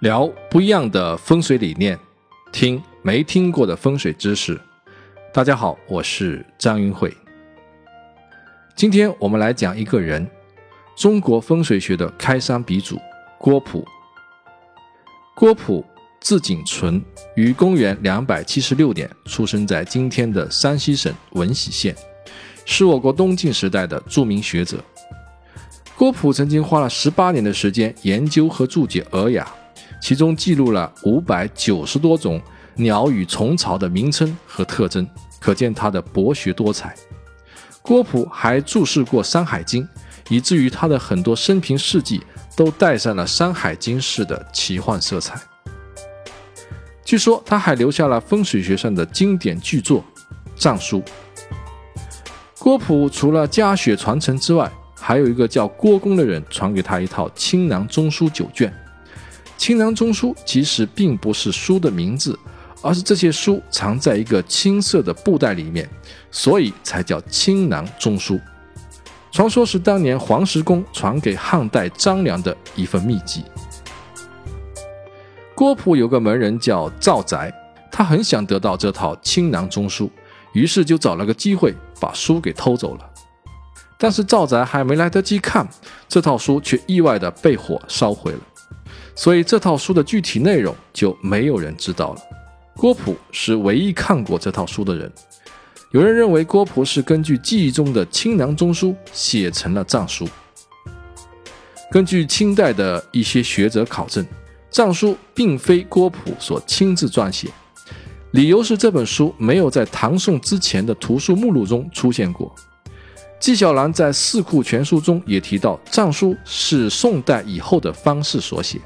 聊不一样的风水理念，听没听过的风水知识。大家好，我是张云慧。今天我们来讲一个人，中国风水学的开山鼻祖郭璞。郭璞字景纯，于公元两百七十六年出生在今天的山西省闻喜县，是我国东晋时代的著名学者。郭璞曾经花了十八年的时间研究和注解《尔雅》。其中记录了五百九十多种鸟与虫草的名称和特征，可见他的博学多才。郭璞还注释过《山海经》，以至于他的很多生平事迹都带上了《山海经》式的奇幻色彩。据说他还留下了风水学上的经典巨作《藏书》。郭璞除了家学传承之外，还有一个叫郭公的人传给他一套《青囊中书》九卷。青囊中书其实并不是书的名字，而是这些书藏在一个青色的布袋里面，所以才叫青囊中书。传说是当年黄石公传给汉代张良的一份秘籍。郭璞有个门人叫赵宅，他很想得到这套青囊中书，于是就找了个机会把书给偷走了。但是赵宅还没来得及看，这套书却意外的被火烧毁了。所以这套书的具体内容就没有人知道了。郭璞是唯一看过这套书的人。有人认为郭璞是根据记忆中的清凉中书写成了藏书。根据清代的一些学者考证，藏书并非郭璞所亲自撰写，理由是这本书没有在唐宋之前的图书目录中出现过。纪晓岚在《四库全书》中也提到，藏书是宋代以后的方式所写。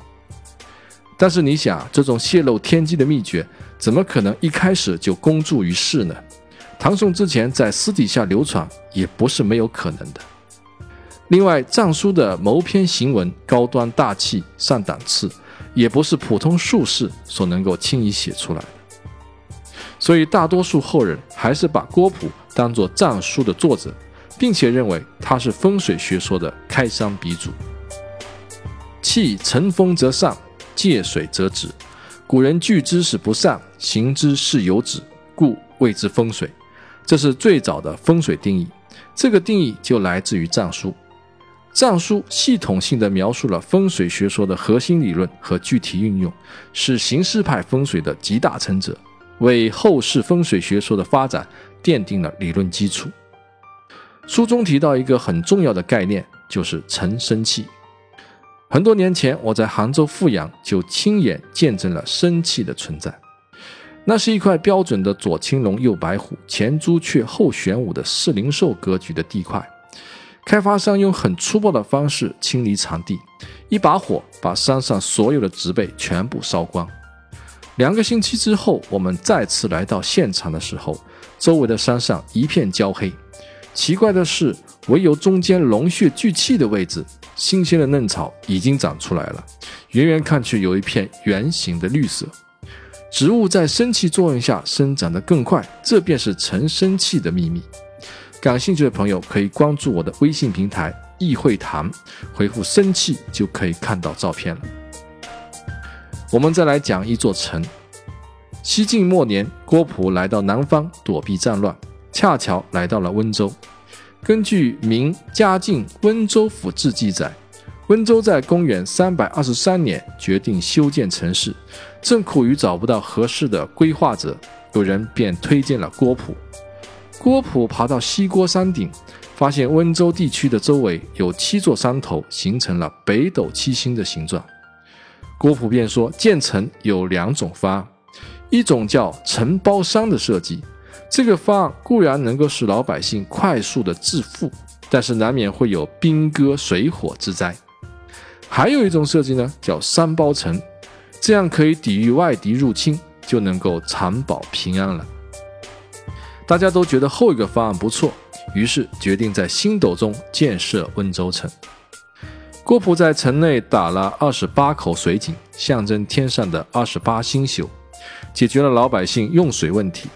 但是你想，这种泄露天机的秘诀，怎么可能一开始就公诸于世呢？唐宋之前在私底下流传，也不是没有可能的。另外，藏书的谋篇行文高端大气、上档次，也不是普通术士所能够轻易写出来的。所以，大多数后人还是把郭璞当作藏书的作者，并且认为他是风水学说的开山鼻祖。气乘风则上。借水则止，古人聚之是不善，行之是有止，故谓之风水。这是最早的风水定义。这个定义就来自于《藏书》。《藏书》系统性的描述了风水学说的核心理论和具体运用，是形式派风水的集大成者，为后世风水学说的发展奠定了理论基础。书中提到一个很重要的概念，就是沉生气。很多年前，我在杭州富阳就亲眼见证了生气的存在。那是一块标准的左青龙右白虎前朱雀后玄武的四灵兽格局的地块。开发商用很粗暴的方式清理场地，一把火把山上所有的植被全部烧光。两个星期之后，我们再次来到现场的时候，周围的山上一片焦黑。奇怪的是，唯有中间龙穴聚气的位置。新鲜的嫩草已经长出来了，远远看去有一片圆形的绿色。植物在生气作用下生长得更快，这便是成生气的秘密。感兴趣的朋友可以关注我的微信平台“易会谈”，回复“生气”就可以看到照片了。我们再来讲一座城。西晋末年，郭璞来到南方躲避战乱，恰巧来到了温州。根据明嘉靖温州府志记载，温州在公元三百二十三年决定修建城市，正苦于找不到合适的规划者，有人便推荐了郭璞。郭璞爬到西郭山顶，发现温州地区的周围有七座山头，形成了北斗七星的形状。郭璞便说，建城有两种方案，一种叫承包商的设计。这个方案固然能够使老百姓快速的致富，但是难免会有兵戈水火之灾。还有一种设计呢，叫三包城，这样可以抵御外敌入侵，就能够长保平安了。大家都觉得后一个方案不错，于是决定在星斗中建设温州城。郭璞在城内打了二十八口水井，象征天上的二十八星宿，解决了老百姓用水问题。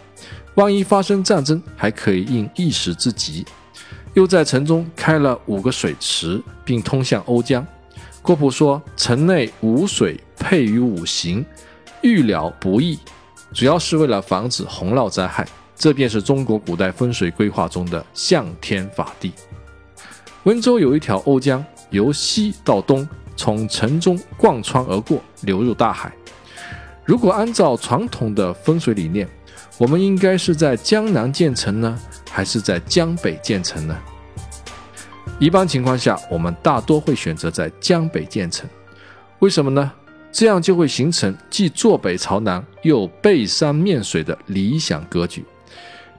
万一发生战争，还可以应一时之急。又在城中开了五个水池，并通向瓯江。郭璞说：“城内无水配于五行，预了不易，主要是为了防止洪涝灾害。这便是中国古代风水规划中的向天法地。温州有一条瓯江，由西到东，从城中贯穿而过，流入大海。如果按照传统的风水理念，我们应该是在江南建城呢，还是在江北建城呢？”一般情况下，我们大多会选择在江北建成，为什么呢？这样就会形成既坐北朝南又背山面水的理想格局。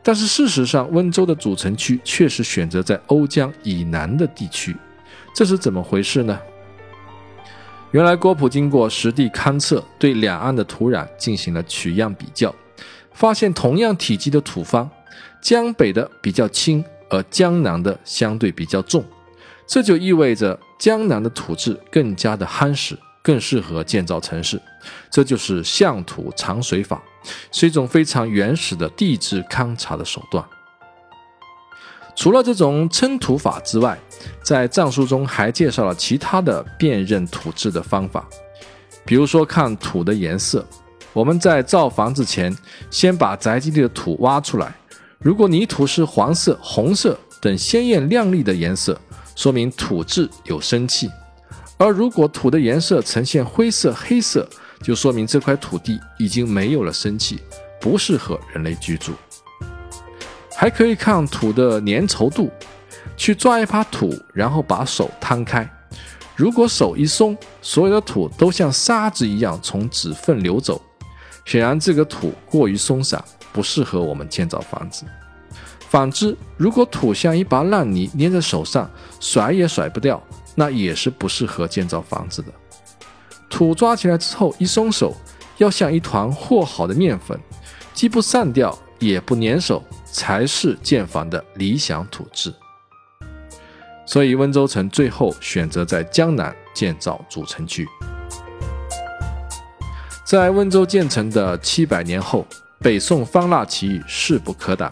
但是事实上，温州的主城区确实选择在瓯江以南的地区，这是怎么回事呢？原来郭璞经过实地勘测，对两岸的土壤进行了取样比较，发现同样体积的土方，江北的比较轻。而江南的相对比较重，这就意味着江南的土质更加的夯实，更适合建造城市。这就是向土藏水法，是一种非常原始的地质勘察的手段。除了这种称土法之外，在藏书中还介绍了其他的辨认土质的方法，比如说看土的颜色。我们在造房子前，先把宅基地的土挖出来。如果泥土是黄色、红色等鲜艳亮丽的颜色，说明土质有生气；而如果土的颜色呈现灰色、黑色，就说明这块土地已经没有了生气，不适合人类居住。还可以看土的粘稠度，去抓一把土，然后把手摊开，如果手一松，所有的土都像沙子一样从指缝流走，显然这个土过于松散。不适合我们建造房子。反之，如果土像一把烂泥粘在手上，甩也甩不掉，那也是不适合建造房子的。土抓起来之后一松手，要像一团和好的面粉，既不散掉也不粘手，才是建房的理想土质。所以温州城最后选择在江南建造主城区。在温州建成的七百年后。北宋方腊起义势不可挡，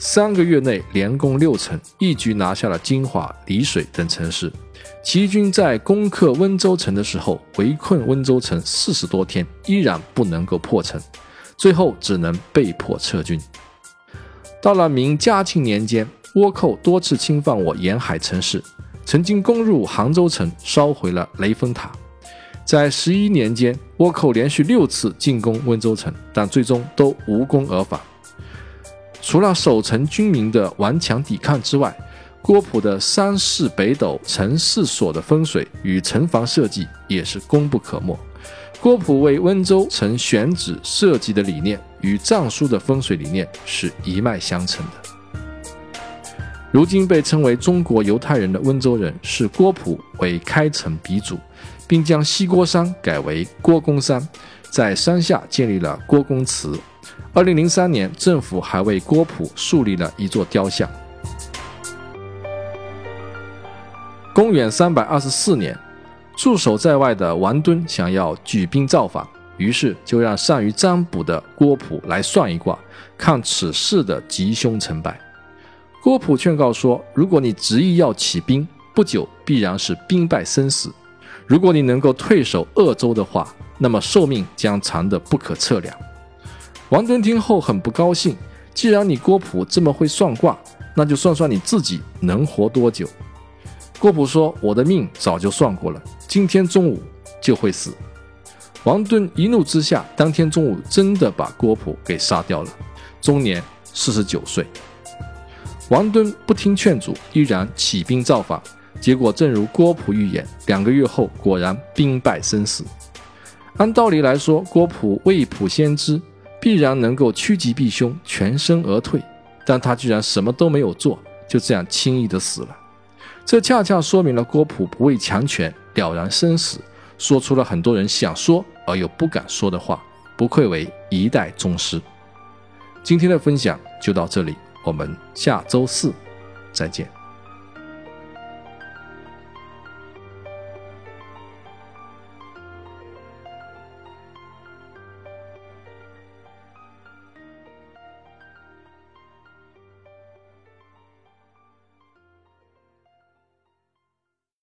三个月内连攻六城，一举拿下了金华、丽水等城市。起义军在攻克温州城的时候，围困温州城四十多天，依然不能够破城，最后只能被迫撤军。到了明嘉庆年间，倭寇多次侵犯我沿海城市，曾经攻入杭州城，烧毁了雷峰塔。在十一年间，倭寇连续六次进攻温州城，但最终都无功而返。除了守城军民的顽强抵抗之外，郭璞的三世北斗城四所的风水与城防设计也是功不可没。郭璞为温州城选址设计的理念与藏书的风水理念是一脉相承的。如今被称为中国犹太人的温州人，视郭璞为开城鼻祖。并将西郭山改为郭公山，在山下建立了郭公祠。二零零三年，政府还为郭璞树立了一座雕像。公元三百二十四年，驻守在外的王敦想要举兵造反，于是就让善于占卜的郭璞来算一卦，看此事的吉凶成败。郭璞劝告说：“如果你执意要起兵，不久必然是兵败身死。”如果你能够退守鄂州的话，那么寿命将长得不可测量。王敦听后很不高兴，既然你郭璞这么会算卦，那就算算你自己能活多久。郭璞说：“我的命早就算过了，今天中午就会死。”王敦一怒之下，当天中午真的把郭璞给杀掉了，终年四十九岁。王敦不听劝阻，依然起兵造反。结果正如郭璞预言，两个月后果然兵败身死。按道理来说，郭璞未卜先知，必然能够趋吉避凶，全身而退。但他居然什么都没有做，就这样轻易的死了。这恰恰说明了郭璞不畏强权，了然生死，说出了很多人想说而又不敢说的话，不愧为一代宗师。今天的分享就到这里，我们下周四再见。